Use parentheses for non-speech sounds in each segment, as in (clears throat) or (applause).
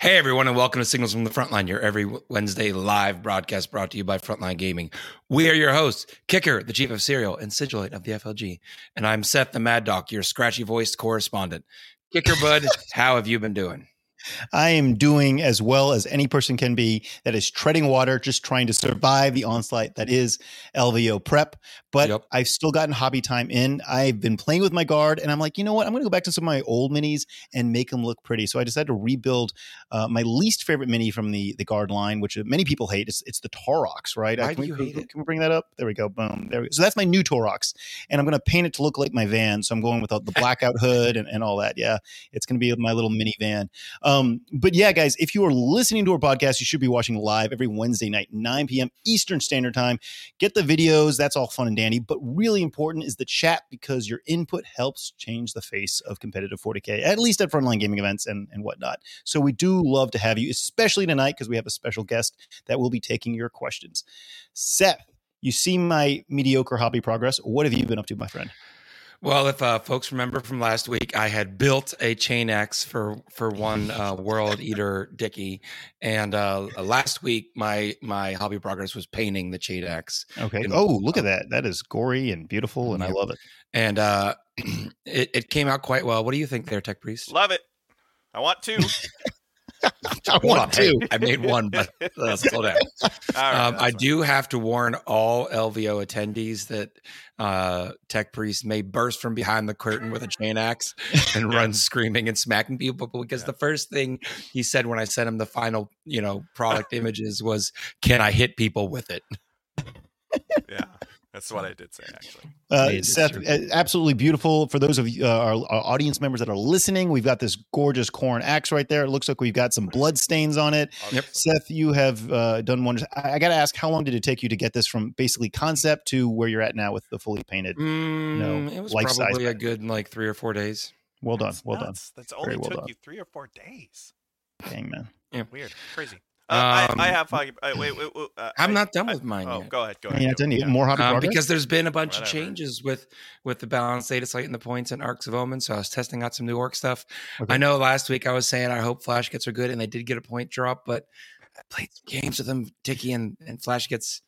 Hey, everyone, and welcome to Signals from the Frontline, your every Wednesday live broadcast brought to you by Frontline Gaming. We are your hosts, Kicker, the chief of Cereal, and Sigillite of the FLG. And I'm Seth, the Mad Doc, your scratchy voiced correspondent. Kicker Bud, (laughs) how have you been doing? I am doing as well as any person can be that is treading water, just trying to survive the onslaught that is LVO prep. But yep. I've still gotten hobby time in. I've been playing with my guard, and I'm like, you know what? I'm going to go back to some of my old minis and make them look pretty. So I decided to rebuild uh, my least favorite mini from the the guard line, which many people hate. It's, it's the Taurox, right? Why can do you we, hate it? Can we bring that up? There we go. Boom. There we go. So that's my new Taurox, and I'm going to paint it to look like my van. So I'm going with the blackout hood and, and all that. Yeah, it's going to be my little mini van. Um, Um, but yeah, guys, if you are listening to our podcast, you should be watching live every Wednesday night, 9 p.m. Eastern Standard Time. Get the videos. That's all fun and dandy. But really important is the chat because your input helps change the face of competitive 40K, at least at frontline gaming events and, and whatnot. So we do love to have you, especially tonight because we have a special guest that will be taking your questions. Seth, you see my mediocre hobby progress. What have you been up to, my friend? Well, if uh, folks remember from last week, I had built a chain axe for for one uh, World Eater Dicky, and uh, last week my my hobby progress was painting the chain axe. Okay. oh, look at that! That is gory and beautiful, and I love it. And uh, (clears throat) it it came out quite well. What do you think, there, Tech Priest? Love it. I want two. (laughs) (laughs) I want to. I, I made one, but uh, (laughs) slow down. Right, um, I do have to warn all LVO attendees that uh, Tech Priest may burst from behind the curtain with a chain axe (laughs) and run screaming and smacking people because yeah. the first thing he said when I sent him the final, you know, product images was, "Can I hit people with it?" Yeah. That's what I did say, actually. Uh, Seth, absolutely beautiful. For those of uh, our, our, audience members that are listening, we've got this gorgeous corn axe right there. It looks like we've got some blood stains on it. Yep. Seth, you have uh, done wonders. I, I got to ask, how long did it take you to get this from basically concept to where you're at now with the fully painted? Mm, you know, it was probably a good like three or four days. Well done. That's well nuts. done. That's only well took done. you three or four days. Dang, man. Yeah. Weird. Crazy. Uh, um, I, I, um, have. Uh, wait, wait, wait uh, I'm I, not done with mine. Oh, yet. go ahead. Go ahead. Yeah, done yet. More hobby um, because there's been a bunch Whatever. of changes with with the balance data slate and the points and Arks of Omen. So I was testing out some new orc stuff. Okay. I know last week I was saying I hope Flash Gitz are good, and they did get a point drop, but I played some games with them, Dicky and, and Flash Gitz.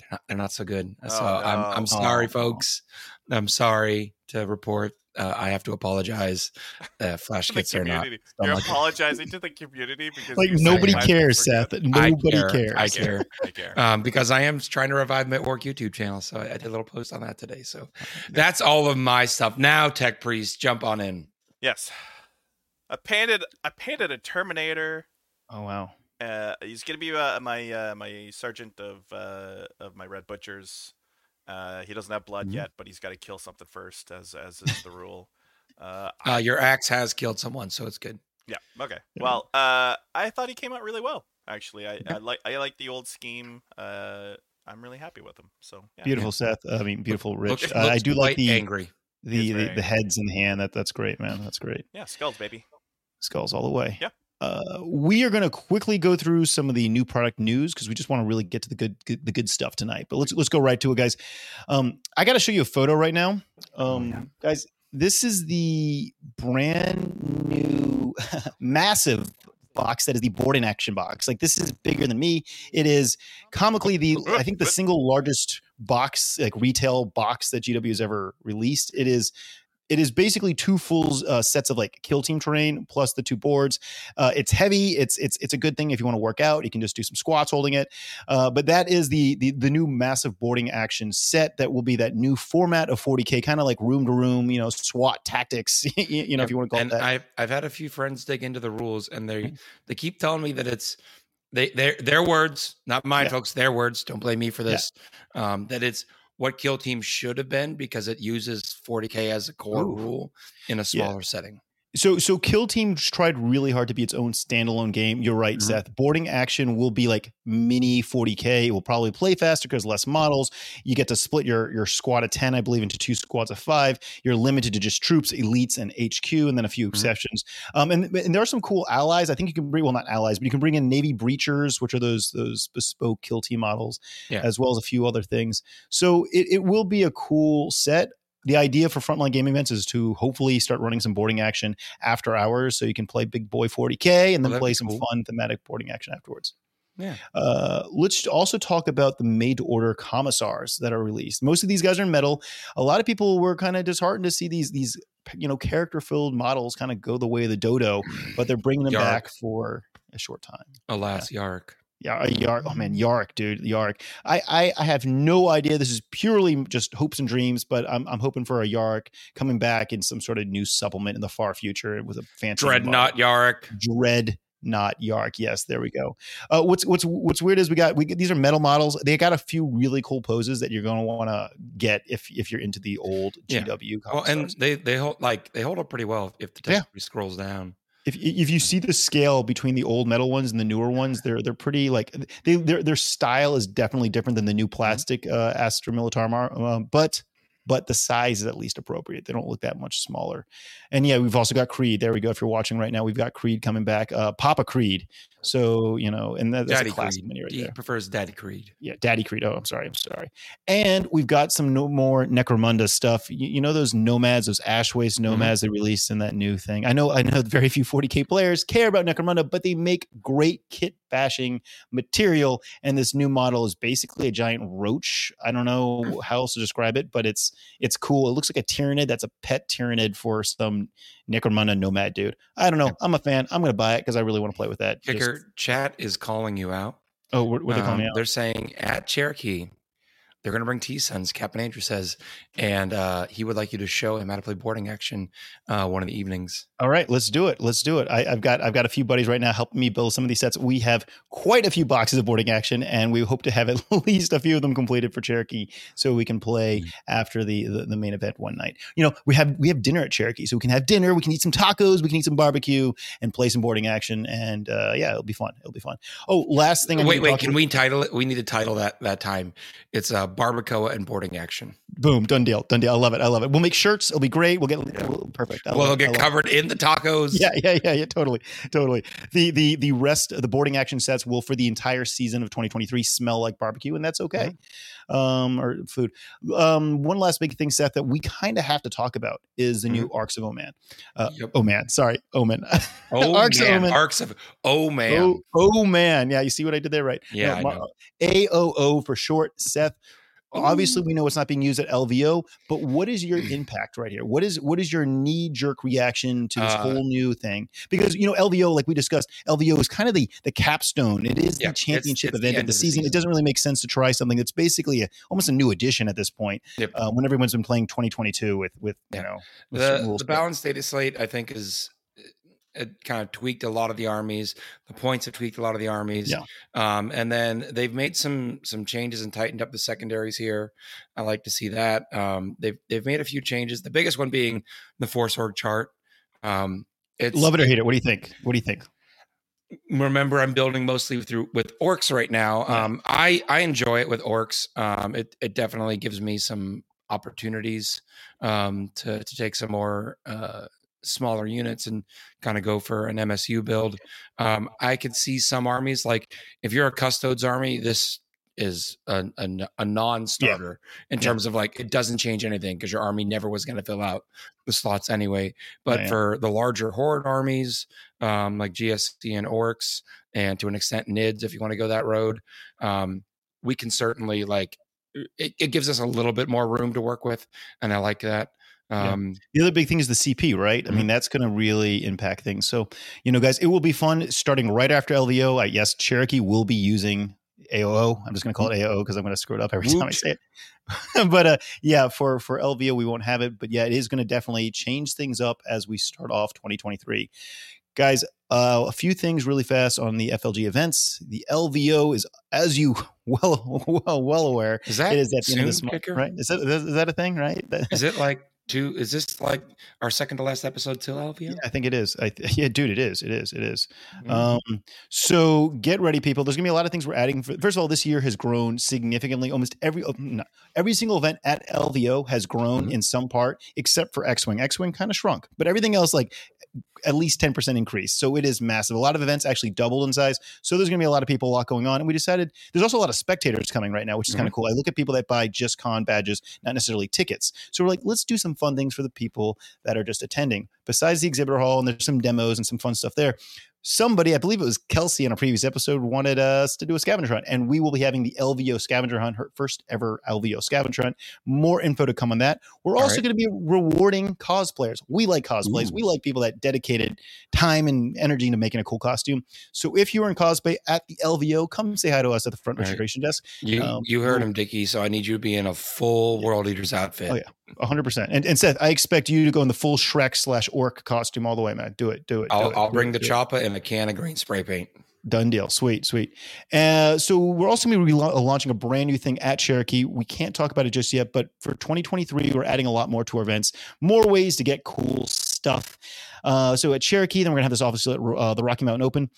They're not, they're not so good. Oh, so no. I'm I'm sorry, oh, folks. I'm sorry to report uh, I have to apologize. Uh, Flash Gitz are not. You're like (laughs) apologizing to the community because like nobody cares, Seth. Nobody I care, cares. I care. I care. Um, because I am trying to revive my Orc YouTube channel, so I, I, did a little post on that today. So that's all of my stuff. Now, Tech Priest, jump on in. Yes, I painted. I painted a Terminator. Oh wow. Uh, he's gonna be uh, my uh, my sergeant of uh, of my Red Butchers. Uh, he doesn't have blood mm-hmm. yet, but he's got to kill something first, as as is the rule. Uh, uh, your axe has killed someone, so it's good. Yeah. Okay. Well, uh, I thought he came out really well. Actually, I, I like I like the old scheme. Uh, I'm really happy with him. So yeah. beautiful, Seth. I mean, beautiful, Rich. Looks, uh, I do like the angry. The, the, the heads in the hand. That that's great, man. That's great. Yeah, skulls, baby. Skulls all the way. Yeah. Uh, we are going to quickly go through some of the new product news because we just want to really get to the good, good, the good stuff tonight. But let's let's go right to it, guys. Um, I got to show you a photo right now, oh, um, yeah. guys. This is the brand new, (laughs) massive box that is the boarding action box. Like this is bigger than me. It is comically the I think the (laughs) single largest box like retail box that GW has ever released. It is it is basically two full uh, sets of like kill team terrain plus the two boards. Uh, it's heavy. It's it's it's a good thing if you want to work out. You can just do some squats holding it. Uh, but that is the, the the new massive boarding action set that will be that new format of 40k, kind of like room to room, you know, SWAT tactics. (laughs) you know, if you want to call and it that. I've I've had a few friends dig into the rules, and they mm-hmm. they keep telling me that it's they their their words, not mine, yeah. folks. Their words. Don't blame me for this. Yeah. Um, that it's what kill team should have been because it uses 40k as a core Ooh. rule in a smaller yeah. setting. So so Kill Team tried really hard to be its own standalone game. You're right, mm-hmm. Seth. Boarding action will be like mini 40k. It will probably play faster because less models. You get to split your your squad of 10, I believe, into two squads of five. You're limited to just troops, elites, and HQ, and then a few mm-hmm. exceptions. Um, and, and there are some cool allies. I think you can bring well not allies, but you can bring in Navy breachers, which are those those bespoke Kill Team models, yeah. as well as a few other things. So it, it will be a cool set. The idea for frontline game events is to hopefully start running some boarding action after hours, so you can play Big Boy 40k and then Oh, play some cool. fun thematic boarding action afterwards. Yeah. Uh, let's also talk about the made to order commissars that are released. Most of these guys are in metal. A lot of people were kind of disheartened to see these these you know character filled models kind of go the way of the dodo, but they're bringing them Yark. back for a short time. Alas, Yark. Yeah, a A yark. Oh man, Yark, dude, Yark. I, I I have no idea. This is purely just hopes and dreams, but I'm I'm hoping for a Yark coming back in some sort of new supplement in the far future with a fancy. Dreadnought Yark. Dread not Yark. Yes, there we go. Uh, what's what's what's weird is we got we these are metal models. They got a few really cool poses that you're going to want to get if if you're into the old Yeah. GW. Well, and commissars. they they hold like they hold up pretty well if the tech priest scrolls down. If if you see the scale between the old metal ones and the newer ones, they're they're pretty like they their their style is definitely different than the new plastic uh, Astra Militar, Mar- um, but but the size is at least appropriate. They don't look that much smaller. And yeah, we've also got Creed. There we go. If you're watching right now, we've got Creed coming back. Uh, Papa Creed. So you know, and that, that's Daddy a classic Creed. mini right he there. prefers Daddy Creed. Yeah, Daddy Creed. Oh, I'm sorry. I'm sorry. And we've got some no more Necromunda stuff. You, you know those nomads, those ash waste mm-hmm. nomads they released in that new thing. I know. I know. (laughs) Very few 40k players care about Necromunda, but they make great kit bashing material. And this new model is basically a giant roach. I don't know mm. how else to describe it, but it's it's cool. It looks like a Tyranid. That's a pet Tyranid for some Necromunda nomad dude. I don't know. I'm a fan. I'm going to buy it because I really want to play with that. Just- Chat is calling you out. oh, what, what they call Um, me out? They're saying at Cherokee, they're going to bring T Sons. Captain Andrew says, and uh, he would like you to show him how to play boarding action uh, one of the evenings. All right, let's do it. Let's do it. I, I've got I've got a few buddies right now helping me build some of these sets. We have quite a few boxes of boarding action, and we hope to have at (laughs) least a few of them completed for Cherokee, so we can play Mm. after the, the the main event one night. You know, we have we have dinner at Cherokee, so we can have dinner. We can eat some tacos. We can eat some barbecue and play some boarding action. And uh, yeah, it'll be fun. It'll be fun. Oh, last thing. I wait, wait. Can about- we title it? We need to title that that time. It's uh, barbacoa and boarding action. Boom, done deal, done deal. I love it. I love it. We'll make shirts. It'll be great. We'll get we'll, perfect. I Well, get it. covered in the tacos. Yeah, yeah, yeah, yeah, totally, totally. The the the rest of the boarding action sets will for the entire season of 2023 smell like barbecue, and that's okay. Um, or food. Um, one last big thing, Seth, that we kind of have to talk about is the new Arks of Oman. Uh, Yep. Oman, sorry, Omen. (laughs) Oh Arcs of man, Omen. arcs of oh man. Oh, oh man, yeah, you see what I did there, right? Yeah, No, know. AOO for short, Seth. Obviously, we know it's not being used at LVO, but what is your impact right here? What is what is your knee jerk reaction to this Uh, whole new thing? Because you know LVO, like we discussed, LVO is kind of the the capstone. It is Yeah, the championship it's the event of the of the season. It doesn't really make sense to try something that's basically a, almost a new addition at this point. Yep. Uh, when everyone's been playing 2022 with with you know with the, the balanced data slate i think is kind of tweaked a lot of the armies the points have tweaked a lot of the armies Yeah. um, and then they've made some some changes and tightened up the secondaries here i like to see that um, they've they've made a few changes the biggest one being the force org chart um, it's Love it or hate it. What do you think? What do you think? remember i'm building mostly through with orcs right now Yeah. um i i enjoy it with orcs um it it definitely gives me some opportunities um to to take some more uh smaller units and kind of go for an msu build um i could see some armies like if you're a custodes army this is a, a, a non-starter in Yeah. terms of like it doesn't change anything because your army never was going to fill out the slots anyway but Yeah, yeah. for the larger horde armies um, like GSC and Orcs, and to an extent NIDS, if you want to go that road, um, we can certainly like it, it gives us a little bit more room to work with, and I like that. Yeah. Um, The other big thing is the CP, right? I mean, that's going to really impact things. So, you know, guys, it will be fun starting right after LVO. I, yes, Cherokee will be using AOO. I'm just going to call it AOO because I'm going to screw it up every time I say it. (laughs) but uh, yeah, for for LVO we won't have it. But yeah, it is going to definitely change things up as we start off 2023. Guys, uh, a few things really fast on the FLG events. The LVO is, as you (laughs) well well well aware, is that it is at the end of this month, right? Is that is that a thing, right? (laughs) Is it like two. Is this like our second to last episode till LVO? Yeah, I think it is. I th- (laughs) yeah, dude, it is. It is. It is. Mm-hmm. Um, so get ready, people. There's gonna be a lot of things we're adding. First of all, this year has grown significantly. Almost every oh, no, every single event at LVO has grown mm-hmm. in some part, except for X Wing. X Wing kind of shrunk, but everything else like at least 10% increase. So it is massive. A lot of events actually doubled in size. So there's going to be a lot of people, a lot going on. And we decided there's also a lot of spectators coming right now, which is mm-hmm. kind of cool. I look at people that buy just con badges, not necessarily tickets. So we're like, let's do some fun things for the people that are just attending. Besides the exhibitor hall, and there's some demos and some fun stuff there somebody, I believe it was Kelsey in a previous episode, wanted us to do a scavenger hunt, and we will be having the LVO scavenger hunt, her first ever LVO scavenger hunt. More info to come on that. We're also right. going to be rewarding cosplayers. We like cosplays. Ooh. We like people that dedicated time and energy into making a cool costume. So if you are in cosplay at the LVO, come say hi to us at the front right. registration desk. You um, you heard him, Dickie. So I need you to be in a full yeah. World Eaters outfit. Oh yeah hundred percent. And and Seth, I expect you to go in the full Shrek slash Orc costume all the way, man. Do it, do it. I'll, it, I'll bring it, the chopper and a can of green spray paint. Done deal. Sweet, sweet. Uh, so we're also going to be launching a brand new thing at Cherokee. We can't talk about it just yet, but for 2023, we're adding a lot more to our events, more ways to get cool stuff. Uh, so at Cherokee, then we're going to have this office at uh, the Rocky Mountain Open.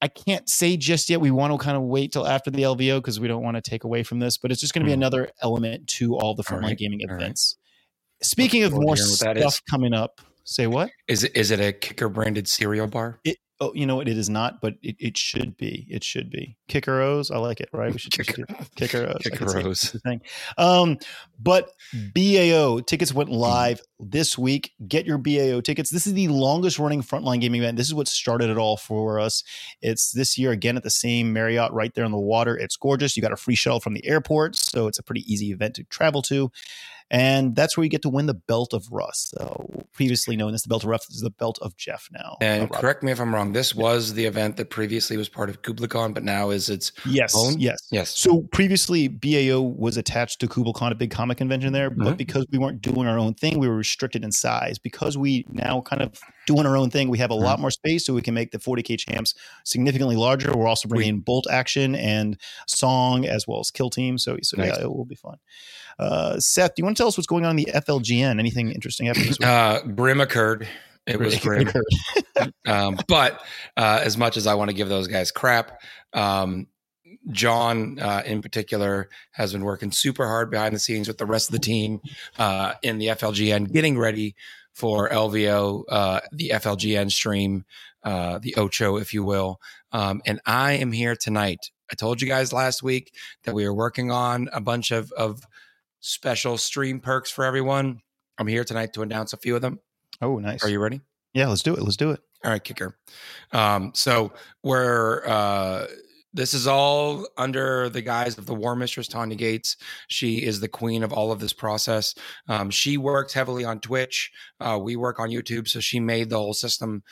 I can't say just yet. We want to kind of wait till after the LVO because we don't want to take away from this, but it's just going to be mm. another element to all the frontline right. gaming events. Right. Speaking of more stuff coming up, say what? Is it is it a kicker branded cereal bar? It Oh, you know what? It is not, but it, it should be. It should be. Kicker O's. I like it, right? We should kicker, kicker O's. Kicker O's. Thing. Um, but BAO tickets went mm-hmm. live this week. Get your BAO tickets. This is the longest running frontline gaming event. This is what started it all for us. It's this year again at the same Marriott right there on the water. It's gorgeous. You got a free shuttle from the airport, so it's a pretty easy event to travel to and that's where you get to win the belt of Russ. So previously known as the belt of Russ, is the belt of Jeff now. And correct me if I'm wrong. This was the event that previously was part of KublaCon, but now is its yes, own? yes, yes. So previously, BAO was attached to KublaCon, a big comic convention there, but mm-hmm. because we weren't doing our own thing, we were restricted in size. Because we now kind of doing our own thing, we have a mm-hmm. lot more space, so we can make the 40k champs significantly larger. We're also bringing bolt action and song as well as kill team. So, so nice. yeah, it will be fun. Uh, Seth, do you want to tell us what's going on in the FLGN? Anything interesting happening this (clears throat) week? Uh, Grim occurred. It was grim. (laughs) um, but uh, as much as I want to give those guys crap, um, John, uh, in particular, has been working super hard behind the scenes with the rest of the team uh, in the FLGN, getting ready for LVO, uh, the FLGN stream, uh, the Ocho, if you will. Um, and I am here tonight. I told you guys last week that we were working on a bunch of, of special stream perks for everyone. I'm here tonight to announce a few of them. Oh, nice. Are you ready? Yeah, let's do it. Let's do it. All right, kicker. Um, so we're uh, this is all under the guise of the War Mistress Tanya Gates. She is the queen of all of this process. Um, she works heavily on Twitch. Uh, we work on YouTube, so she made the whole system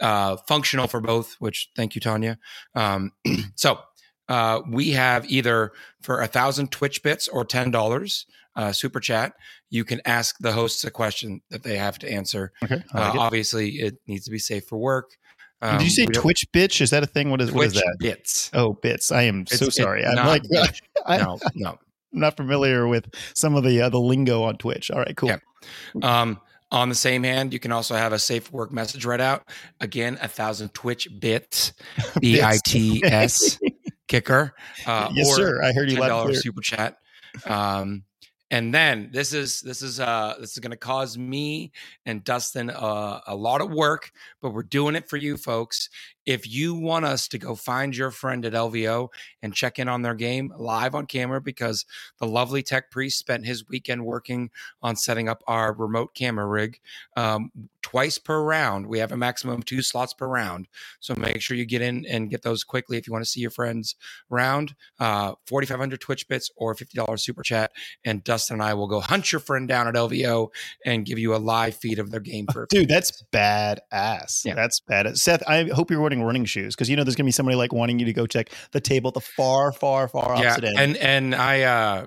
uh, functional for both. Which thank you, Tanya. Um, (clears throat) so uh, we have either for a thousand Twitch bits or ten dollars uh, super chat. You can ask the hosts a question that they have to answer. Okay, uh, it. obviously, it needs to be safe for work. Um, Did you say Twitch bitch? Is that a thing? What is Twitch what is that? Bits. Oh, bits. I am it's, so sorry. I'm like, (laughs) I, no, no. (laughs) I'm not familiar with some of the uh, the lingo on Twitch. All right, cool. Yeah. Um, on the same hand, you can also have a safe work message read out. Again, a thousand Twitch bits, (laughs) B I T S kicker. Uh, yes, sir. I heard you. Ten dollars super chat. Um, and then this is this is uh this is going to cause me and Dustin uh, a lot of work, but we're doing it for you folks. If you want us to go find your friend at LVO and check in on their game live on camera, because the lovely tech priest spent his weekend working on setting up our remote camera rig um, twice per round. We have a maximum of two slots per round. So make sure you get in and get those quickly if you want to see your friends round. Uh, 4,500 Twitch bits or $50 super chat. And Dustin and I will go hunt your friend down at LVO and give you a live feed of their game. For Dude, that's badass. Yeah. That's bad. Seth, I hope you're wearing running shoes because you know there's gonna be somebody like wanting you to go check the table at the far, far, far opposite end. And and I uh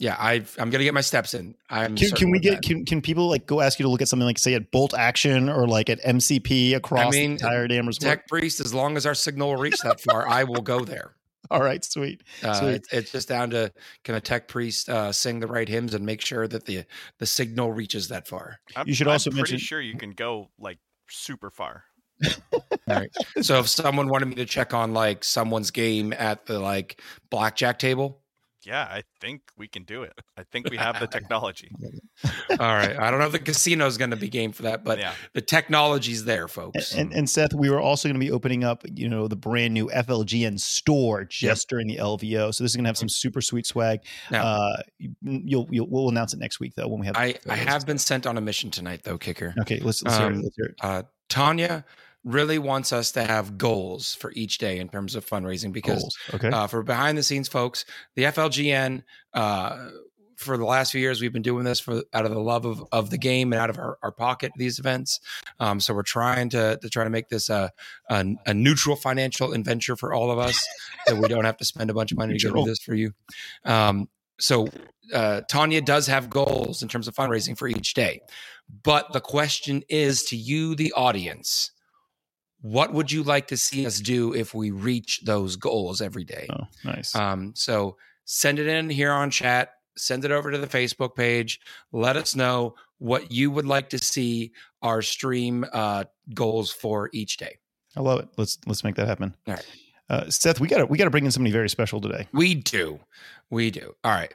yeah, I I'm gonna get my steps in. I'm can, can we get can, can people like go ask you to look at something like say at Bolt Action or like at MCP across I mean, the entire damn resort? Tech Priest, as long as our signal will reach that far, I will go there. (laughs) All right, sweet. Uh, sweet. It's, it's just down to can a tech priest uh, sing the right hymns and make sure that the the signal reaches that far. I'm, You should I'm also pretty mention- sure you can go like super far. All right. So if someone wanted me to check on like someone's game at the like blackjack table, Yeah, I think we can do it. I think we have the (laughs) technology. all right. I don't know if the casino's going to be game for that, but yeah, the technology's there, folks. And, and Seth, we were also going to be opening up, you know, the brand new FLGN store just during the LVO. So this is going to have some super sweet swag. Now- uh, you'll, you'll we'll announce it next week though when we have. I, I have been sent on a mission tonight, though, Kicker. Okay, let's, let's, hear, it, Um, let's hear it. Uh, Tanya really wants us to have goals for each day in terms of fundraising because Goals. Okay. uh, for behind the scenes folks, the FLGN, uh, for the last few years, we've been doing this for out of the love of, of the game and out of our, our pocket, these events. Um, so we're trying to, to try to make this a, a, a neutral financial adventure for all of us (laughs) that we don't have to spend a bunch of money to get rid this for you. Um, so uh, Tanya does have goals in terms of fundraising for each day. But the question is to you, the audience, what would you like to see us do if we reach those goals every day? oh, nice. Um, so send it in here on chat, send it over to the Facebook page. Let us know what you would like to see our stream uh, goals for each day. I love it. Let's let's make that happen. All right. Uh, Seth, we got to we got to bring in somebody very special today. We do. We do. All right.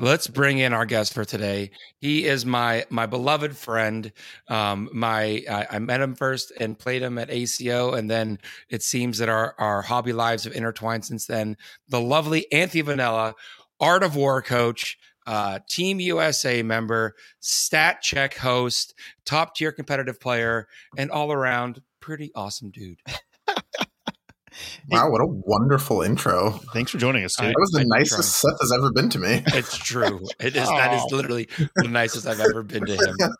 Let's bring in our guest for today. He is my my beloved friend. Um, my I, I met him first and played him at ACO, and then it seems that our our hobby lives have intertwined since then. The lovely Anthony Vanella, Art of War coach, uh, Team USA member, stat check host, top tier competitive player, and all around pretty awesome dude. Wow, what a wonderful intro. Thanks for joining us, I- dude. That was the I'm nicest Seth has ever been to me. (laughs) It's true. It is. That is literally the nicest I've ever been to him. (laughs)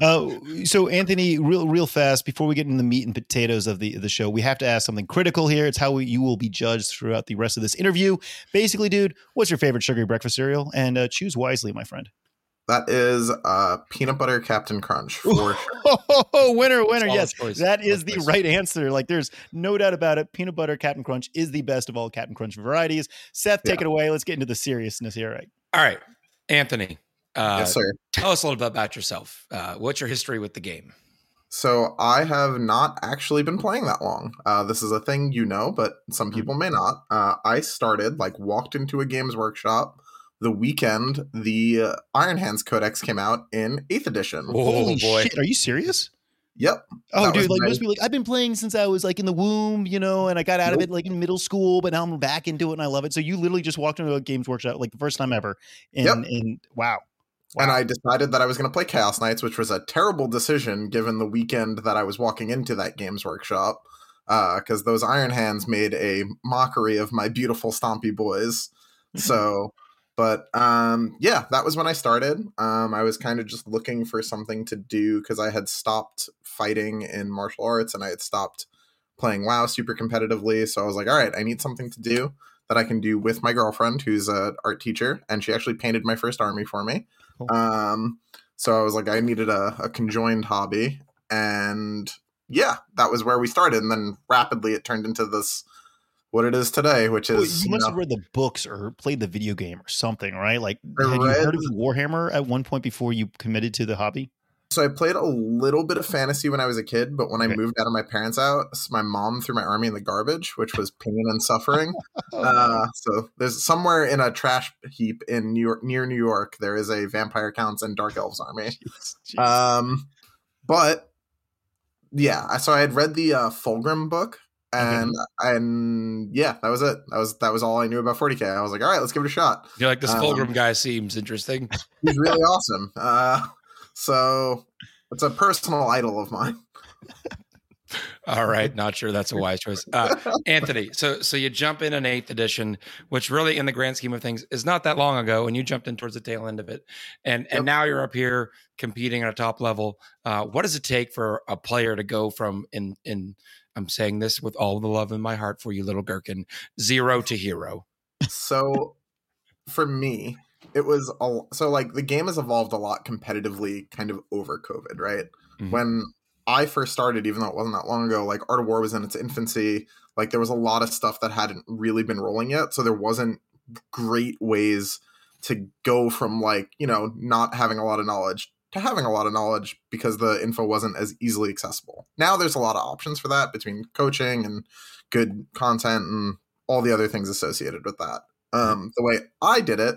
Uh, so Anthony, real real fast before we get into the meat and potatoes of the the show, we have to ask something critical here. It's how we, you will be judged throughout the rest of this interview. Basically, dude, what's your favorite sugary breakfast cereal? And uh, choose wisely, my friend. That is uh, peanut butter Captain Crunch (laughs) for sure. Oh, winner, winner! Yes, choice. that is the right answer. Like, there's no doubt about it. Peanut butter Captain Crunch is the best of all Captain Crunch varieties. Seth, take it away. Let's get into the seriousness here. Right? All right, Anthony. Uh, yes, sir. Tell us a little bit about yourself. Uh, what's your history with the game? So I have not actually been playing that long. Uh, this is a thing you know, but some Mm-hmm. people may not. Uh, I started like walked into a games workshop the weekend the uh, Iron Hands Codex came out in eighth edition. Oh, Holy boy. shit! Are you serious? Yep. Oh, That dude, like my- most people, like I've been playing since I was like in the womb, you know, and I got out of it like in middle school, but now I'm back into it and I love it. So you literally just walked into a games workshop like the first time ever. And, Yep. and wow. And I decided that I was going to play Chaos Knights, which was a terrible decision given the weekend that I was walking into that games workshop. Because those Iron Hands made a mockery of my beautiful Stompy boys. (laughs) So, but um, yeah, that was when I started. Um, I was kind of just looking for something to do because I had stopped fighting in martial arts and I had stopped playing WoW super competitively. So I was like, all right, I need something to do that I can do with my girlfriend, who's an art teacher, and she actually painted my first army for me. Cool. Um, so I was like, I needed a, a conjoined hobby, and yeah, that was where we started. And then rapidly, it turned into this what it is today, which is you you must know, have read the books or played the video game or something, right? Like, had you heard of Warhammer at one point before you committed to the hobby? So I played a little bit of fantasy when I was a kid, but when Okay. I moved out of my parents' house, my mom threw my army in the garbage, which was pain and suffering. (laughs) Oh, uh, so there's somewhere in a trash heap in New York, near New York, there is a vampire counts and dark elves army. (laughs) jeez, jeez. Um, but yeah, so I had read the uh, Fulgrim book, and and yeah, that was it. That was that was all I knew about 40k. I was like, all right, let's give it a shot. You're like this Um, Fulgrim guy seems interesting. (laughs) He's really awesome. Uh, so it's a personal idol of mine. (laughs) All right, not sure that's a wise choice. Uh, Anthony, so so you jump in an eighth edition, which really, in the grand scheme of things, is not that long ago, and you jumped in towards the tail end of it, and Yep. and now you're up here competing at a top level. Uh, what does it take for a player to go from in in I'm saying this with all the love in my heart for you, little gherkin, zero to hero? so for me it was a, so like the game has evolved a lot competitively kind of over covid right Mhm. when I first started, even though it wasn't that long ago, like Art of War was in its infancy. Like there was a lot of stuff that hadn't really been rolling yet, so there wasn't great ways to go from like you know not having a lot of knowledge to having a lot of knowledge because the info wasn't as easily accessible. Now there's a lot of options for that between coaching and good content and all the other things associated with that. Um, the way I did it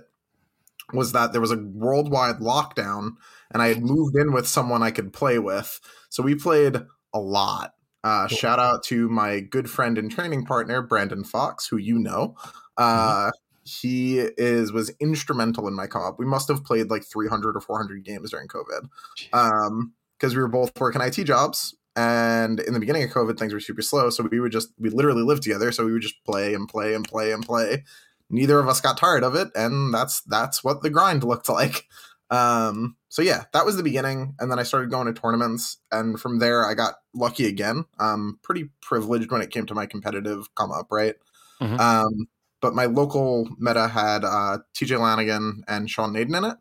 was that there was a worldwide lockdown and I had moved in with someone I could play with. So we played a lot. Uh, cool. Shout out to my good friend and training partner, Brandon Fox, who you know. Uh, mm-hmm. He is was instrumental in my come up. We must have played like 300 or 400 games during COVID, um, because we were both working IT jobs. And in the beginning of COVID, things were super slow. So we would just we literally lived together. So we would just play and play and play and play. Neither of us got tired of it, and that's that's what the grind looked like. Um, so yeah, that was the beginning, and then I started going to tournaments, and from there I got lucky again. Um, pretty privileged when it came to my competitive come up, right? Mm-hmm. Um, but my local meta had uh, TJ Lanigan and Sean Nayden in it,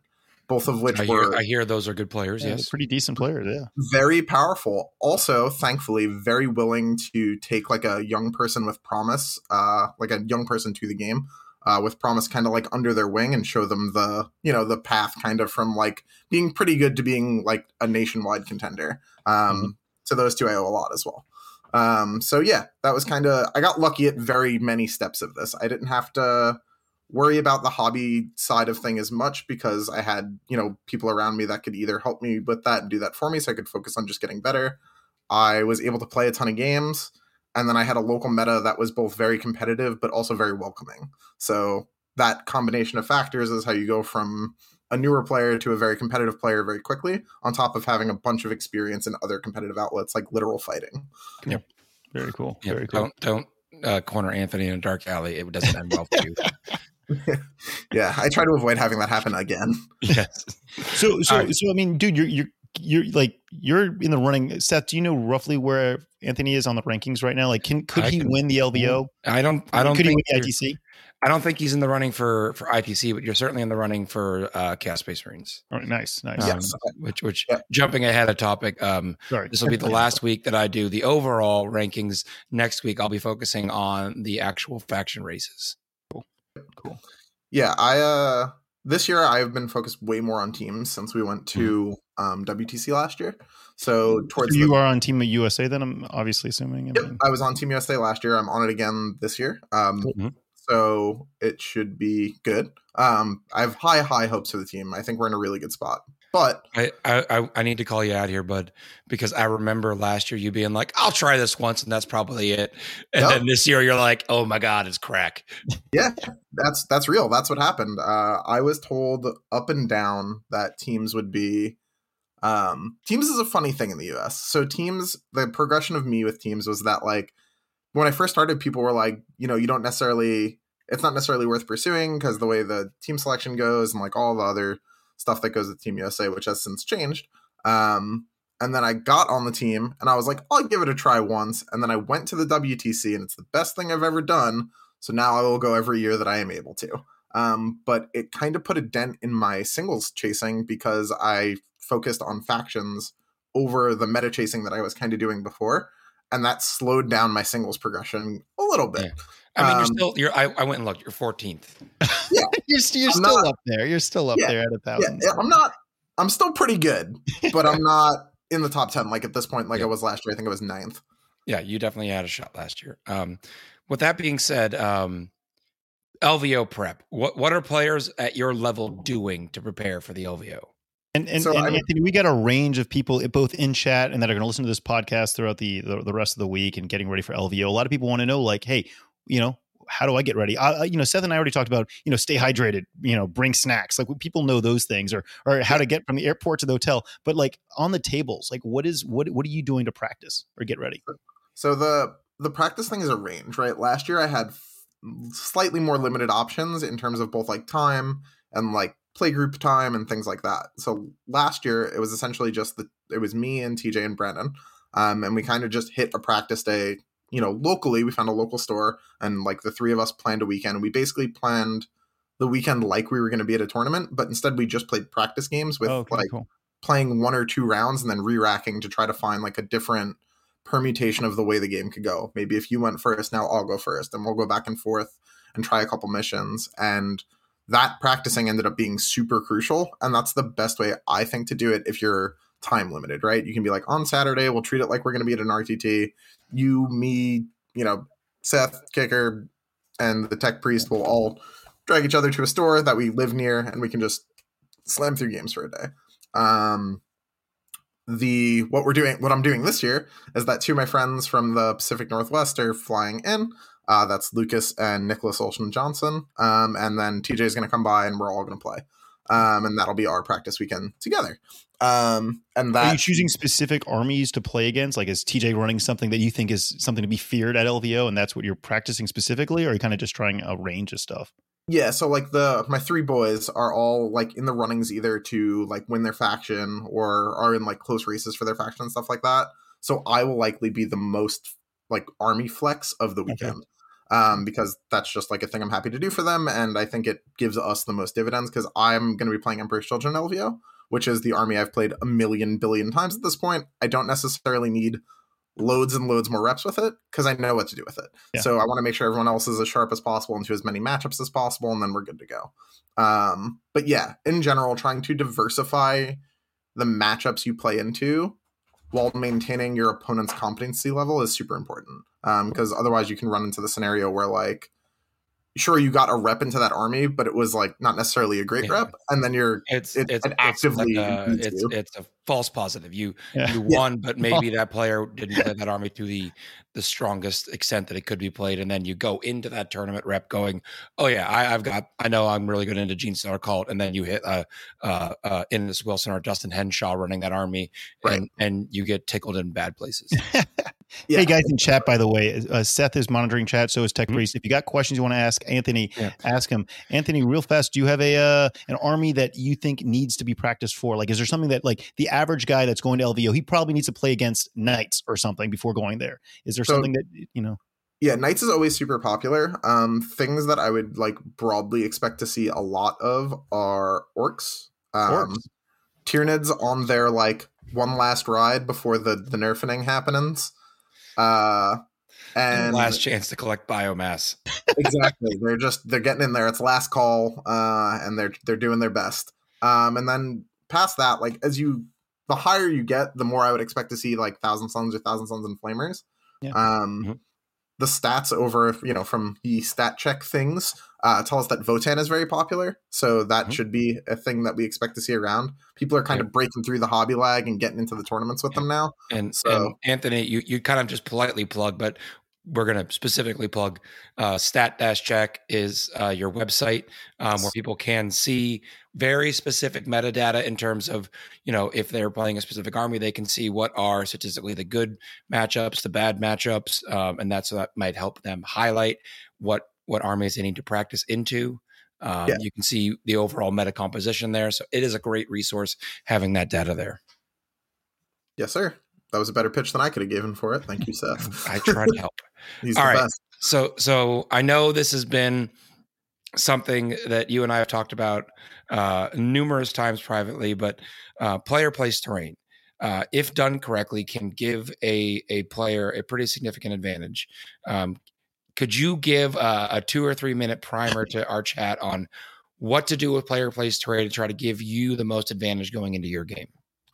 both of which I were hear, I hear those are good players. Yeah, yes, pretty decent players. Yeah, very powerful. Also, thankfully, very willing to take like a young person with promise, uh, like a young person to the game uh, with promise kind of like under their wing and show them the you know the path kind of from like being pretty good to being like a nationwide contender um mm-hmm. so those two i owe a lot as well um so yeah that was kind of i got lucky at very many steps of this i didn't have to worry about the hobby side of thing as much because i had you know people around me that could either help me with that and do that for me so i could focus on just getting better i was able to play a ton of games and then I had a local meta that was both very competitive but also very welcoming. So that combination of factors is how you go from a newer player to a very competitive player very quickly, on top of having a bunch of experience in other competitive outlets like literal fighting. Yep. Very cool. Yep. Very cool. Don't don't uh, corner Anthony in a dark alley. It doesn't end well for you. (laughs) yeah, I try to avoid having that happen again. (laughs) Yes. So so right. so I mean, dude, you're you're you're like you're in the running. Seth, do you know roughly where Anthony is on the rankings right now? Like, can could I he can, win the LVO? I don't. I don't. Could he win the ITC? I don't think he's in the running for for ITC, but you're certainly in the running for uh, Chaos Space Marines. All right, nice, nice. Um, yes. Which, which, yeah. jumping ahead of topic. Um, Sorry. This will be the last week that I do the overall rankings. Next week, I'll be focusing on the actual faction races. Cool. Cool. Yeah, I uh this year I've been focused way more on teams since we went to mm-hmm. um, WTC last year. So towards so you the, are on Team USA, then I'm obviously assuming. I, yep, I was on Team USA last year. I'm on it again this year. Um, mm-hmm. So it should be good. Um, I have high, high hopes for the team. I think we're in a really good spot. But I, I, I need to call you out here, bud, because I remember last year you being like, "I'll try this once, and that's probably it." And yep. then this year you're like, "Oh my god, it's crack." Yeah, that's that's real. That's what happened. Uh, I was told up and down that teams would be um, teams is a funny thing in the US. So teams, the progression of me with teams was that like when I first started, people were like, you know, you don't necessarily, it's not necessarily worth pursuing because the way the team selection goes and like all the other stuff that goes with Team USA, which has since changed. Um, and then I got on the team and I was like, I'll give it a try once. And then I went to the WTC and it's the best thing I've ever done. So now I will go every year that I am able to. Um, but it kind of put a dent in my singles chasing because I focused on factions over the meta chasing that I was kind of doing before, and that slowed down my singles progression a little bit. Yeah. I mean, um, you're still. You're. I, I, went and looked. You're 14th. Yeah, (laughs) you're, you're still not, up there. You're still up yeah, there at a thousand. Yeah, I'm not. I'm still pretty good, (laughs) but I'm not in the top ten like at this point, like yeah. I was last year. I think I was ninth. Yeah, you definitely had a shot last year. Um, with that being said, um, LVO prep. What what are players at your level doing to prepare for the LVO? And, and, so, and I mean, Anthony, we got a range of people eh, both in chat and that are going to listen to this podcast throughout the, the, the rest of the week and getting ready for LVO. A lot of people want to know, like, hey, you know, how do I get ready? I, you know, Seth and I already talked about, you know, stay hydrated, you know, bring snacks. Like people know those things, or or how to get from the airport to the hotel. But like on the tables, like what is what what are you doing to practice or get ready? So the the practice thing is a range, right? Last year I had slightly more limited options in terms of both like time and like playgroup time and things like that. So last year it was essentially just the it was me and TJ and Brandon, um, and we kind of just hit a practice day. You know, locally we found a local store, and like the three of us planned a weekend. We basically planned the weekend like we were going to be at a tournament, but instead we just played practice games with oh, okay, like cool. playing one or two rounds and then re-racking to try to find like a different permutation of the way the game could go. Maybe if you went first, now I'll go first, and we'll go back and forth and try a couple missions. And that practicing ended up being super crucial. And that's the best way I think to do it if you're time limited, right? You can be like, on Saturday, we'll treat it like we're going to be at an RTT. You, me, you know, Seth, Kicker, and the tech priest will all drag each other to a store that we live near and we can just slam through games for a day. Um, the what we're doing what i'm doing this year is that two of my friends from the pacific northwest are flying in uh, that's lucas and nicholas olson johnson um, and then tj is going to come by and we're all going to play um, and that'll be our practice weekend together um, and that are you choosing specific armies to play against like is tj running something that you think is something to be feared at lvo and that's what you're practicing specifically or are you kind of just trying a range of stuff yeah, so like the my three boys are all like in the runnings either to like win their faction or are in like close races for their faction and stuff like that. So I will likely be the most like army flex of the weekend. Okay. Um, because that's just like a thing I'm happy to do for them, and I think it gives us the most dividends because I'm going to be playing Emperor's Children LVO, which is the army I've played a million billion times at this point. I don't necessarily need loads and loads more reps with it because I know what to do with it. Yeah. So I want to make sure everyone else is as sharp as possible into as many matchups as possible, and then we're good to go. Um, but yeah, in general, trying to diversify the matchups you play into while maintaining your opponent's competency level is super important. Because um, otherwise, you can run into the scenario where like sure you got a rep into that army, but it was like not necessarily a great yeah. rep, and then you're it's it's, it's actively it's, like a, it's, it's a false positive. You yeah. you won, yeah. but maybe that player didn't play that army to the the strongest extent that it could be played, and then you go into that tournament rep going, oh yeah, I, have got I know I'm really good into Genestealer Cult, and then you hit uh uh, uh Innes Wilson or Dustin Henshaw running that army, right. and and you get tickled in bad places. (laughs) Yeah. Hey guys in chat, by the way, uh, Seth is monitoring chat. So is Tech mm-hmm. Priest. If you got questions you want to ask Anthony, yeah. ask him. Anthony, real fast, do you have a uh, an army that you think needs to be practiced for? Like, is there something that like the average guy that's going to LVO, he probably needs to play against Knights or something before going there? Is there so, something that you know? Yeah, Knights is always super popular. Um, things that I would like broadly expect to see a lot of are orcs. Um, orcs. Tyranids on their like one last ride before the the nerfing happenings. Uh, and last chance to collect biomass. (laughs) exactly. They're just they're getting in there. It's last call, uh, and they're they're doing their best. Um, and then past that, like as you the higher you get, the more I would expect to see like thousand suns or thousand suns and flamers. Yeah. Um, mm-hmm the stats over, you know, from the stat check things uh, tell us that Votann is very popular. So that mm-hmm. should be a thing that we expect to see around. People are kind yeah. of breaking through the hobby lag and getting into the tournaments with them now. And, so, and Anthony, you, you kind of just politely plug, but we're going to specifically plug uh, stat dash check is uh, your website um, where people can see very specific metadata in terms of you know if they're playing a specific army they can see what are statistically the good matchups the bad matchups um, and that's that might help them highlight what what armies they need to practice into um, yeah. you can see the overall meta composition there so it is a great resource having that data there yes sir that was a better pitch than I could have given for it. Thank you, Seth. I tried to help. He's All right. Best. So, so I know this has been something that you and I have talked about uh, numerous times privately, but uh, player place terrain, uh, if done correctly, can give a a player a pretty significant advantage. Um, could you give a, a two or three minute primer to our chat on what to do with player place terrain to try to give you the most advantage going into your game?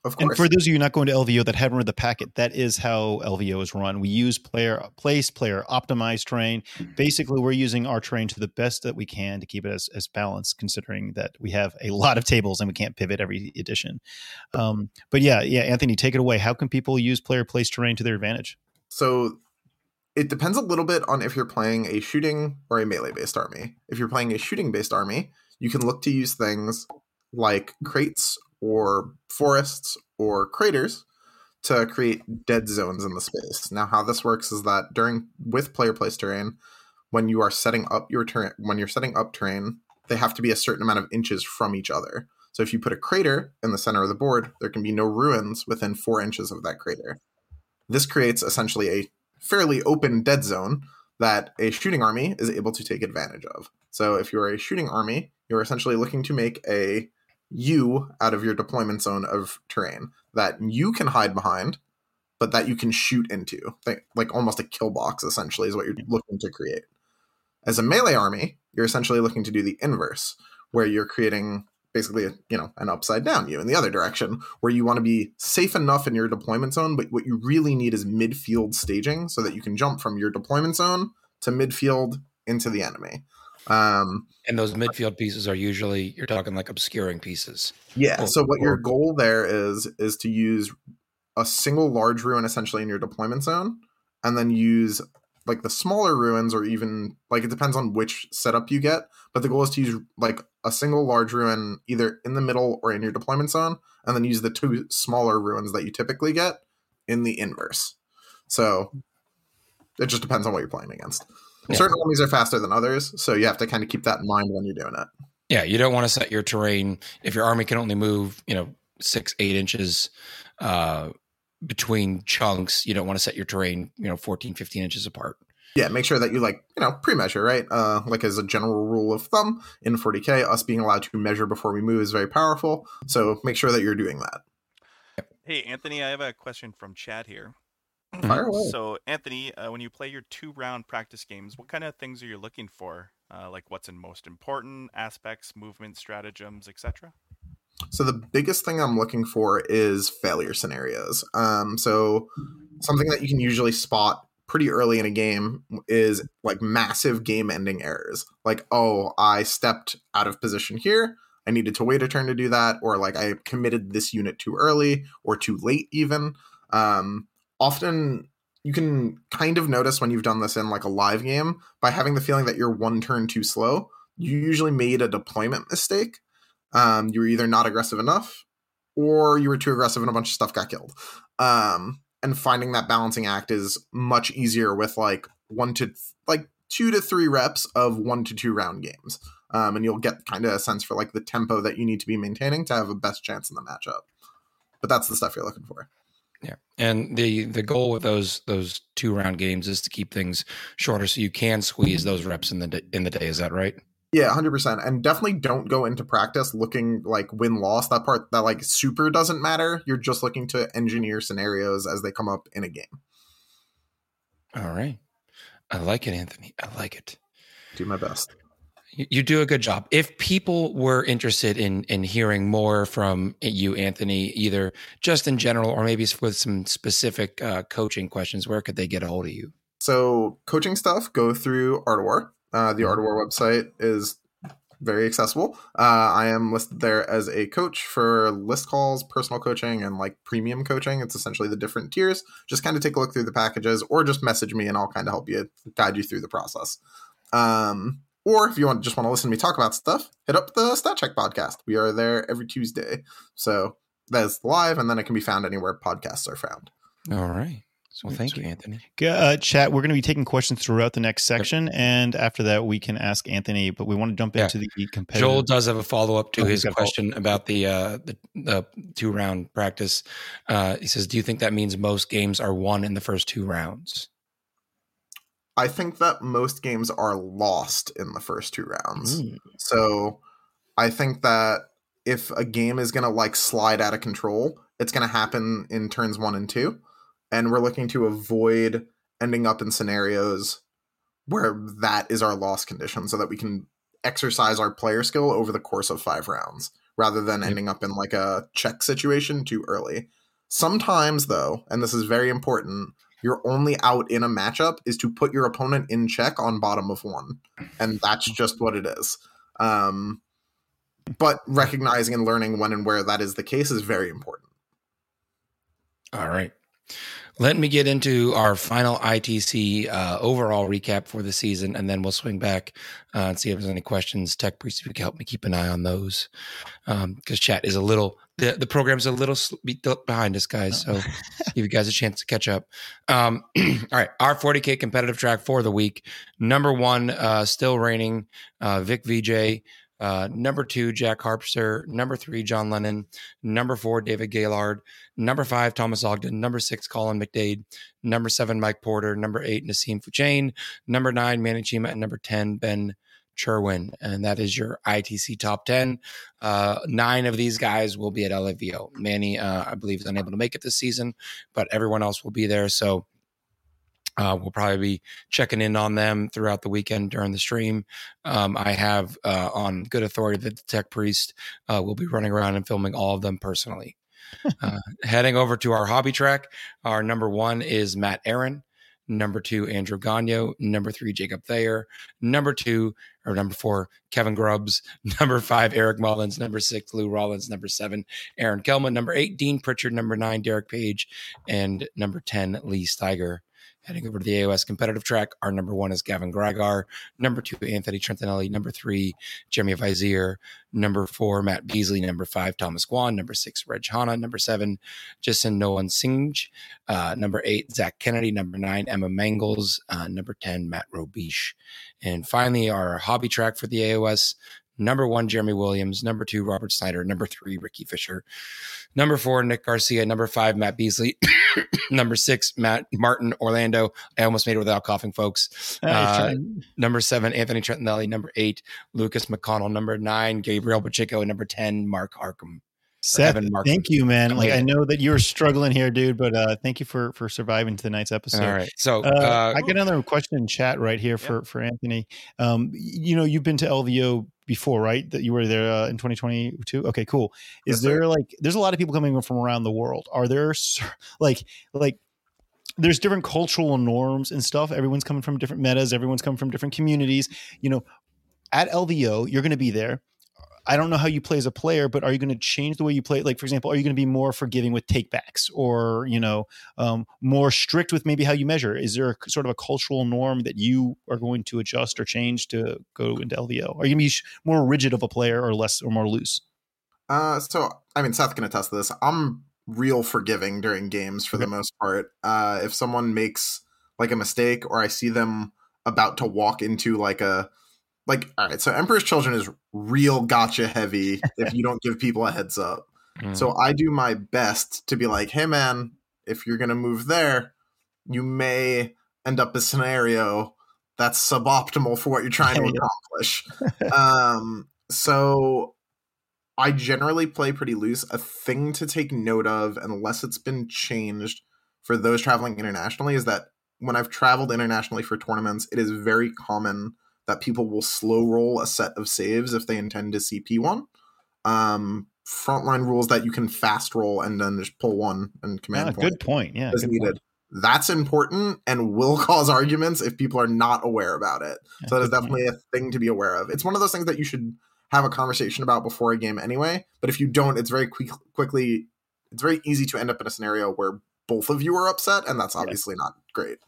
Of course. And for those of you not going to LVO that haven't read the packet, that is how LVO is run. We use player place, player optimized terrain. Basically, we're using our terrain to the best that we can to keep it as, as balanced, considering that we have a lot of tables and we can't pivot every edition. Um, but yeah, yeah, Anthony, take it away. How can people use player place terrain to their advantage? So it depends a little bit on if you're playing a shooting or a melee based army. If you're playing a shooting based army, you can look to use things like crates or forests or craters to create dead zones in the space. Now, how this works is that during with player place terrain, when you are setting up your terrain, when you're setting up terrain, they have to be a certain amount of inches from each other. So if you put a crater in the center of the board, there can be no ruins within four inches of that crater. This creates essentially a fairly open dead zone that a shooting army is able to take advantage of. So if you're a shooting army, you're essentially looking to make a you out of your deployment zone of terrain that you can hide behind, but that you can shoot into. Like, almost a kill box, essentially, is what you're looking to create. As a melee army, you're essentially looking to do the inverse, where you're creating basically a, you know an upside down you in the other direction where you want to be safe enough in your deployment zone but what you really need is midfield staging so that you can jump from your deployment zone to midfield into the enemy um, and those midfield pieces are usually you're talking like obscuring pieces. Yeah or, so what or, your goal there is is to use a single large ruin essentially in your deployment zone and then use like the smaller ruins or even like it depends on which setup you get but the goal is to use like a single large ruin either in the middle or in your deployment zone and then use the two smaller ruins that you typically get in the inverse. So it just depends on what you're playing against yeah. certain armies are faster than others so you have to kind of keep that in mind when you're doing it. Yeah you don't want to set your terrain if your army can only move you know six eight inches uh between chunks you don't want to set your terrain you know 14 15 inches apart. Yeah make sure that you like you know pre-measure right? Uh like as a general rule of thumb in 40k us being allowed to measure before we move is very powerful so make sure that you're doing that. Hey anthony i have a question from chad here mm-hmm. so anthony uh, when you play your two round practice games what kind of things are you looking for uh, like what's in most important aspects movement stratagems etc so the biggest thing I'm looking for is failure scenarios. Um, so something that you can usually spot pretty early in a game is like massive game ending errors. Like, oh, I stepped out of position here. I needed to wait a turn to do that, or like I committed this unit too early or too late, even. Um, often you can kind of notice when you've done this in like a live game by having the feeling that you're one turn too slow. You usually made a deployment mistake um, you were either not aggressive enough or you were too aggressive and a bunch of stuff got killed. Um, and finding that balancing act is much easier with like one to th- like two to three reps of one to two round games. Um, and you'll get kind of a sense for like the tempo that you need to be maintaining to have a best chance in the matchup. But that's the stuff you're looking for. Yeah, and the the goal with those those two round games is to keep things shorter, so you can squeeze those reps in the in the day. Is that right? Yeah, hundred percent, and definitely don't go into practice looking like win loss. That part that like super doesn't matter. You're just looking to engineer scenarios as they come up in a game. All right, I like it, Anthony. I like it. Do my best. You, do a good job. If people were interested in in hearing more from you, Anthony, either just in general or maybe with some specific uh, coaching questions, where could they get a hold of you? So coaching stuff go through Art War. Uh, the Art of War website is very accessible. Uh, I am listed there as a coach for list calls, personal coaching, and like premium coaching. It's essentially the different tiers. Just kind of take a look through the packages, or just message me, and I'll kind of help you guide you through the process. Um, or if you want just want to listen to me talk about stuff, hit up the Stat Check podcast. We are there every Tuesday, so that's live, and then it can be found anywhere podcasts are found. All right. So well, thank you, Anthony. Uh, chat. We're going to be taking questions throughout the next section, yep. and after that, we can ask Anthony. But we want to jump yeah. into the competitive. Joel does have a follow up to oh, his question about the, uh, the, the two round practice. Uh, he says, "Do you think that means most games are won in the first two rounds?" I think that most games are lost in the first two rounds. Mm. So I think that if a game is going to like slide out of control, it's going to happen in turns one and two and we're looking to avoid ending up in scenarios where that is our loss condition so that we can exercise our player skill over the course of five rounds rather than ending up in like a check situation too early. Sometimes, though, and this is very important, your only out in a matchup is to put your opponent in check on bottom of one. And that's just what it is. Um, but recognizing and learning when and where that is the case is very important. All right. Let me get into our final ITC uh, overall recap for the season, and then we'll swing back uh, and see if there's any questions. Tech Priest, if you can help me keep an eye on those, because um, chat is a little the, the program's a little behind us, guys. So give you guys a chance to catch up. Um, (clears throat) all right, our 40k competitive track for the week. Number one, uh, still reigning, uh, Vic VJ. Uh, number two, Jack Harpster. Number three, John Lennon. Number four, David Gaylord. Number five, Thomas Ogden. Number six, Colin McDade. Number seven, Mike Porter. Number eight, Nassim Fuchain. Number nine, Manny Chima. And number 10, Ben Cherwin, and that is your ITC top 10. Uh, nine of these guys will be at LVO. Manny, uh, I believe, is unable to make it this season, but everyone else will be there. So uh, we'll probably be checking in on them throughout the weekend during the stream. Um, I have uh, on good authority that the Tech Priest uh, will be running around and filming all of them personally. (laughs) Uh, heading over to our hobby track, our number one is Matt Aaron. Number two, Andrew Gagno. Number three, Jacob Thayer. Number two, or number four, Kevin Grubbs. (laughs) Number five, Eric Mullins. Number six, Lou Rollins. Number seven, Aaron Kelman. Number eight, Dean Pritchard. Number nine, Derek Page. And number 10, Lee Steiger. Heading over to the AOS competitive track, our number one is Gavin Grigar. Number two, Anthony Trentinelli. Number three, Jeremy Vizier. Number four, Matt Beasley. Number five, Thomas Guan. Number six, Reg Hanna. Number seven, Jason Nolan Singe. Uh, number eight, Zach Kennedy. Number nine, Emma Mangles. Uh, number 10, Matt Robiche. And finally, our hobby track for the AOS Number one, Jeremy Williams. Number two, Robert Snyder. Number three, Ricky Fisher. Number four, Nick Garcia. Number five, Matt Beasley. (coughs) number six, Matt Martin Orlando. I almost made it without coughing, folks. Uh, number seven, Anthony Trentinelli. Number eight, Lucas McConnell. Number nine, Gabriel Pacheco. And number 10, Mark Harkham. Seth, thank you, man. Like I know that you're struggling here, dude, but uh, thank you for for surviving to night's episode. All right. So uh, uh, I get another question in chat right here for for Anthony. Um, you know, you've been to LVO before, right? That you were there uh, in 2022. Okay, cool. Is there like there's a lot of people coming from around the world? Are there (laughs) like like there's different cultural norms and stuff. Everyone's coming from different metas. Everyone's coming from different communities. You know, at LVO, you're going to be there I don't know how you play as a player, but are you going to change the way you play? Like, for example, are you going to be more forgiving with takebacks or, you know, um, more strict with maybe how you measure? Is there a, sort of a cultural norm that you are going to adjust or change to go into LVO? Are you going to be more rigid of a player or less or more loose? Uh, so, I mean, Seth can attest to this. I'm real forgiving during games for okay. the most part. Uh, if someone makes like a mistake or I see them about to walk into like a, like all right so emperor's children is real gotcha heavy (laughs) if you don't give people a heads up. Mm. so i do my best to be like hey man if you're gonna move there you may end up a scenario that's suboptimal for what you're trying to (laughs) accomplish. (laughs) Um so i generally play pretty loose. A thing to take note of unless it's been changed for those traveling internationally is that when i've traveled internationally for tournaments it is very common that people will slow roll a set of saves if they intend to CP one. Um, frontline rules that you can fast roll and then just pull one and command. Yeah, point good point. Yeah, as needed. Point. That's important and will (laughs) cause arguments if people are not aware about it. Yeah, so that is definitely point. a thing to be aware of. It's one of those things that you should have a conversation about before a game anyway. But if you don't, it's very quick, quickly. It's very easy to end up in a scenario where both of you are upset, and that's obviously yeah. not great.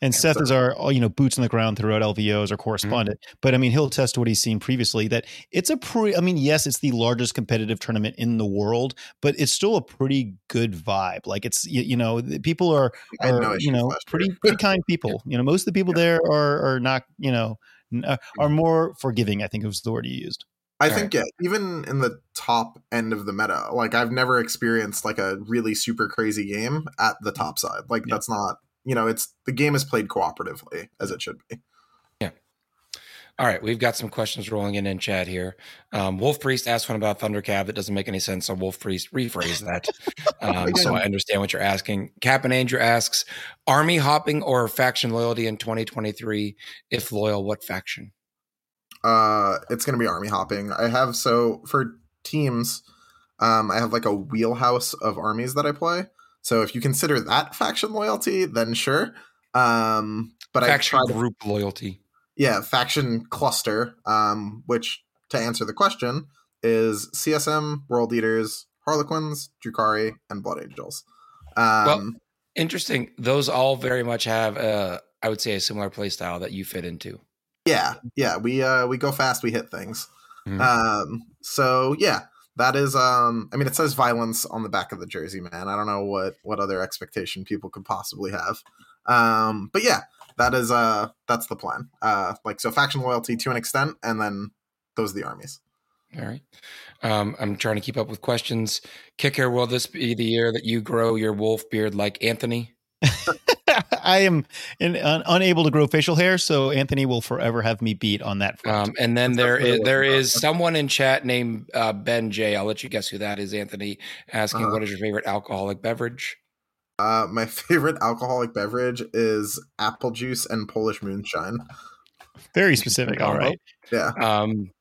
And yeah, Seth so. is our you know boots on the ground throughout LVO as our correspondent. Mm-hmm. But I mean, he'll test what he's seen previously that it's a pretty. I mean, yes, it's the largest competitive tournament in the world, but it's still a pretty good vibe. Like it's you, you know people are, are no you know pretty pretty kind people. (laughs) You know, most of the people yeah. there are are not you know uh, are mm-hmm. more forgiving. I think was the word you used. I All think right. yeah, even in the top end of the meta, like I've never experienced like a really super crazy game at the top side. Like yeah. that's not you know, it's the game is played cooperatively as it should be. Yeah. All right, we've got some questions rolling in in chat here. Um, Wolf Priest asked one about Thundercav that doesn't make any sense, so Wolf Priest rephrase that, (laughs) um, so I understand what you're asking. Cap and Andrew asks, army hopping or faction loyalty in 2023? If loyal, what faction? Uh, it's going to be army hopping. I have so for teams, um, I have like a wheelhouse of armies that I play. So if you consider that faction loyalty, then sure. Um, but faction I group loyalty. Yeah, faction cluster. Um, which to answer the question is CSM, World Eaters, Harlequins, Drukhari, and Blood Angels. Um, well, interesting. Those all very much have, uh, I would say, a similar play style that you fit into. Yeah, yeah. We uh, we go fast. We hit things. Mm-hmm. Um, so yeah, that is um i mean it says violence on the back of the jersey man. I don't know what what other expectation people could possibly have. Um but yeah that is uh that's the plan. Uh like so faction loyalty to an extent and then those are the armies. All right. Um i'm trying to keep up with questions. Kicker will this be the year that you grow your wolf beard like anthony (laughs) (laughs) I am in, un, unable to grow facial hair, so Anthony will forever have me beat on that front. Um, and then there is there is someone in chat named uh, Ben J. I'll let you guess who that is, Anthony, asking Uh-huh. what is your favorite alcoholic beverage? Uh, my (laughs) favorite alcoholic beverage is apple juice and Polish moonshine. Very specific. All right. Yeah. Um, yep.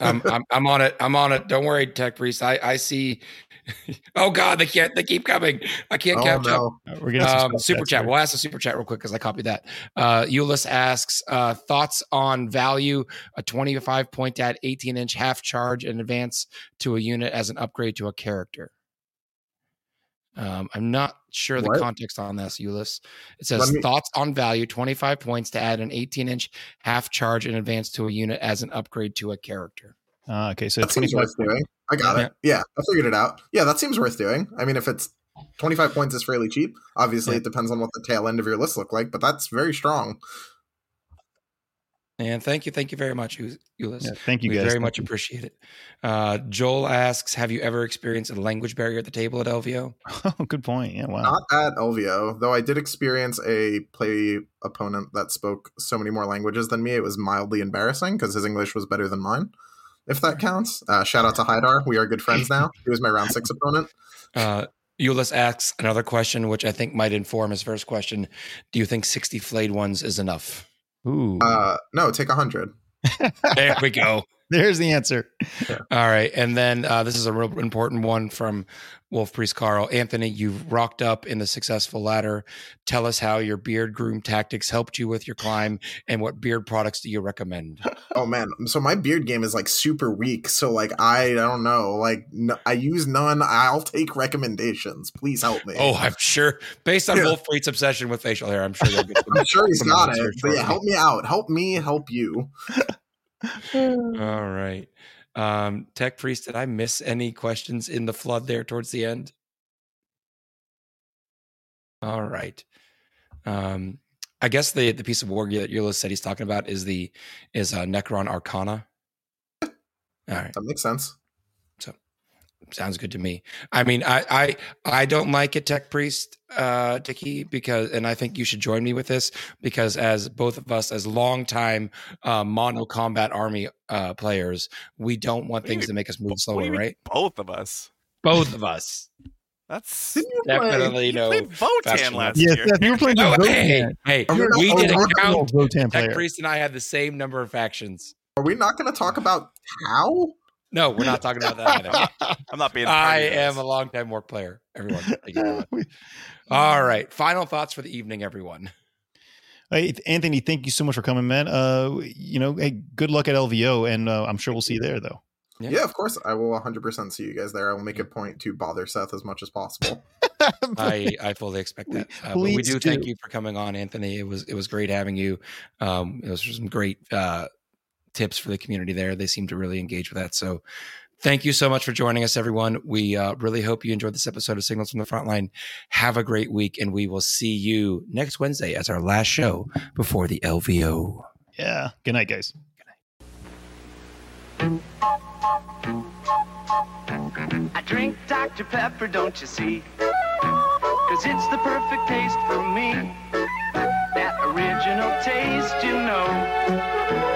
Um, I'm I'm on it. I'm on it. Don't worry, Tech Priest. I I see. (laughs) oh God, they can't. They keep coming. I can't Oh catch up. no. Uh, We're getting some Um, super chat. here. We'll ask the super chat real quick because I copied that. Uh, Euless asks uh, thoughts on value: a 25 point at 18 inch half charge in advance to a unit as an upgrade to a character. Um, I'm not sure the context on this, Euless. It says me- thoughts on value: 25 points to add an 18 inch half charge in advance to a unit as an upgrade to a character. Ah, okay, so That seems 25 worth doing. I got it. Yeah, I figured it out. Yeah, that seems worth doing. I mean, if it's 25 points is fairly cheap. Obviously, Yeah. it depends on what the tail end of your list look like, but that's very strong. And thank you, thank you very much, Eu- Yeah, thank you we guys. very Thank much you. appreciate it. Uh, Joel asks, "Have you ever experienced a language barrier at the table at LVO?" Oh, (laughs) good point. Yeah, wow. Not at LVO, though I did experience a play opponent that spoke so many more languages than me. It was mildly embarrassing because his English was better than mine, if that counts. Uh, shout out to Hydar. We are good friends now. He was my round six opponent. Uh, Euless asks another question, which I think might inform his first question. Do you think 60 flayed ones is enough? Ooh, Uh, no, take a 100. There we go. (laughs) there's the answer. All right. And then uh, this is a real important one from Wolf Priest Carl. Anthony, you've rocked up in the successful ladder. Tell us how your beard groom tactics helped you with your climb and what beard products do you recommend? Oh man, so my beard game is like super weak. So like I, I don't know, like n- I use none. I'll take recommendations. Please help me. Oh, I'm sure, based on Yeah. Wolf Priest's obsession with facial hair, I'm sure you'll get some (laughs) I'm sure he's some got it. But yeah, help me out. Help me help you. All right. Um, Tech Priest, did I miss any questions in the flood there towards the end? All right. Um, I guess the the piece of war gear that Euless said he's talking about is the is uh, Necron Arcana. All right, That makes sense. Sounds good to me. I mean, I I I don't like it, Tech Priest, uh, Tiki, because and I think you should join me with this because as both of us as longtime uh, mono combat army uh, players, we don't want What things mean- to make us move slower, right? Both of us. Both of us. That's Didn't you play- Definitely no. played Votann faction last Yes, year. Seth, you were playing No, the hey, hey, we we did we a not- count. Votann Tech player. Priest and I had the same number of factions. Are we not going to talk about how? No, we're not talking about that either. (laughs) I'm not being. I am this. a longtime work player. Everyone, thank you. (laughs) All right. Final thoughts for the evening, everyone. Hey, Anthony, thank you so much for coming, man. Uh, you know, hey, good luck at LVO, and uh, I'm sure we'll see you there, though. Yeah. Yeah. of course. I will 100% see you guys there. I will make a point to bother Seth as much as possible. (laughs) I, I fully expect that. Uh, but we Please do thank you for coming on, Anthony. It was it was great having you. Um, it was some great uh, tips for the community there. They seem to really engage with that. So thank you so much for joining us, everyone. We uh, really hope you enjoyed this episode of Signals from the Frontline. Have a great week, and we will see you next Wednesday as our last show before the LVO. Yeah. Good night, guys. Good night. I drink Dr. Pepper, don't you see? Cause it's the perfect taste for me. That original taste, you know.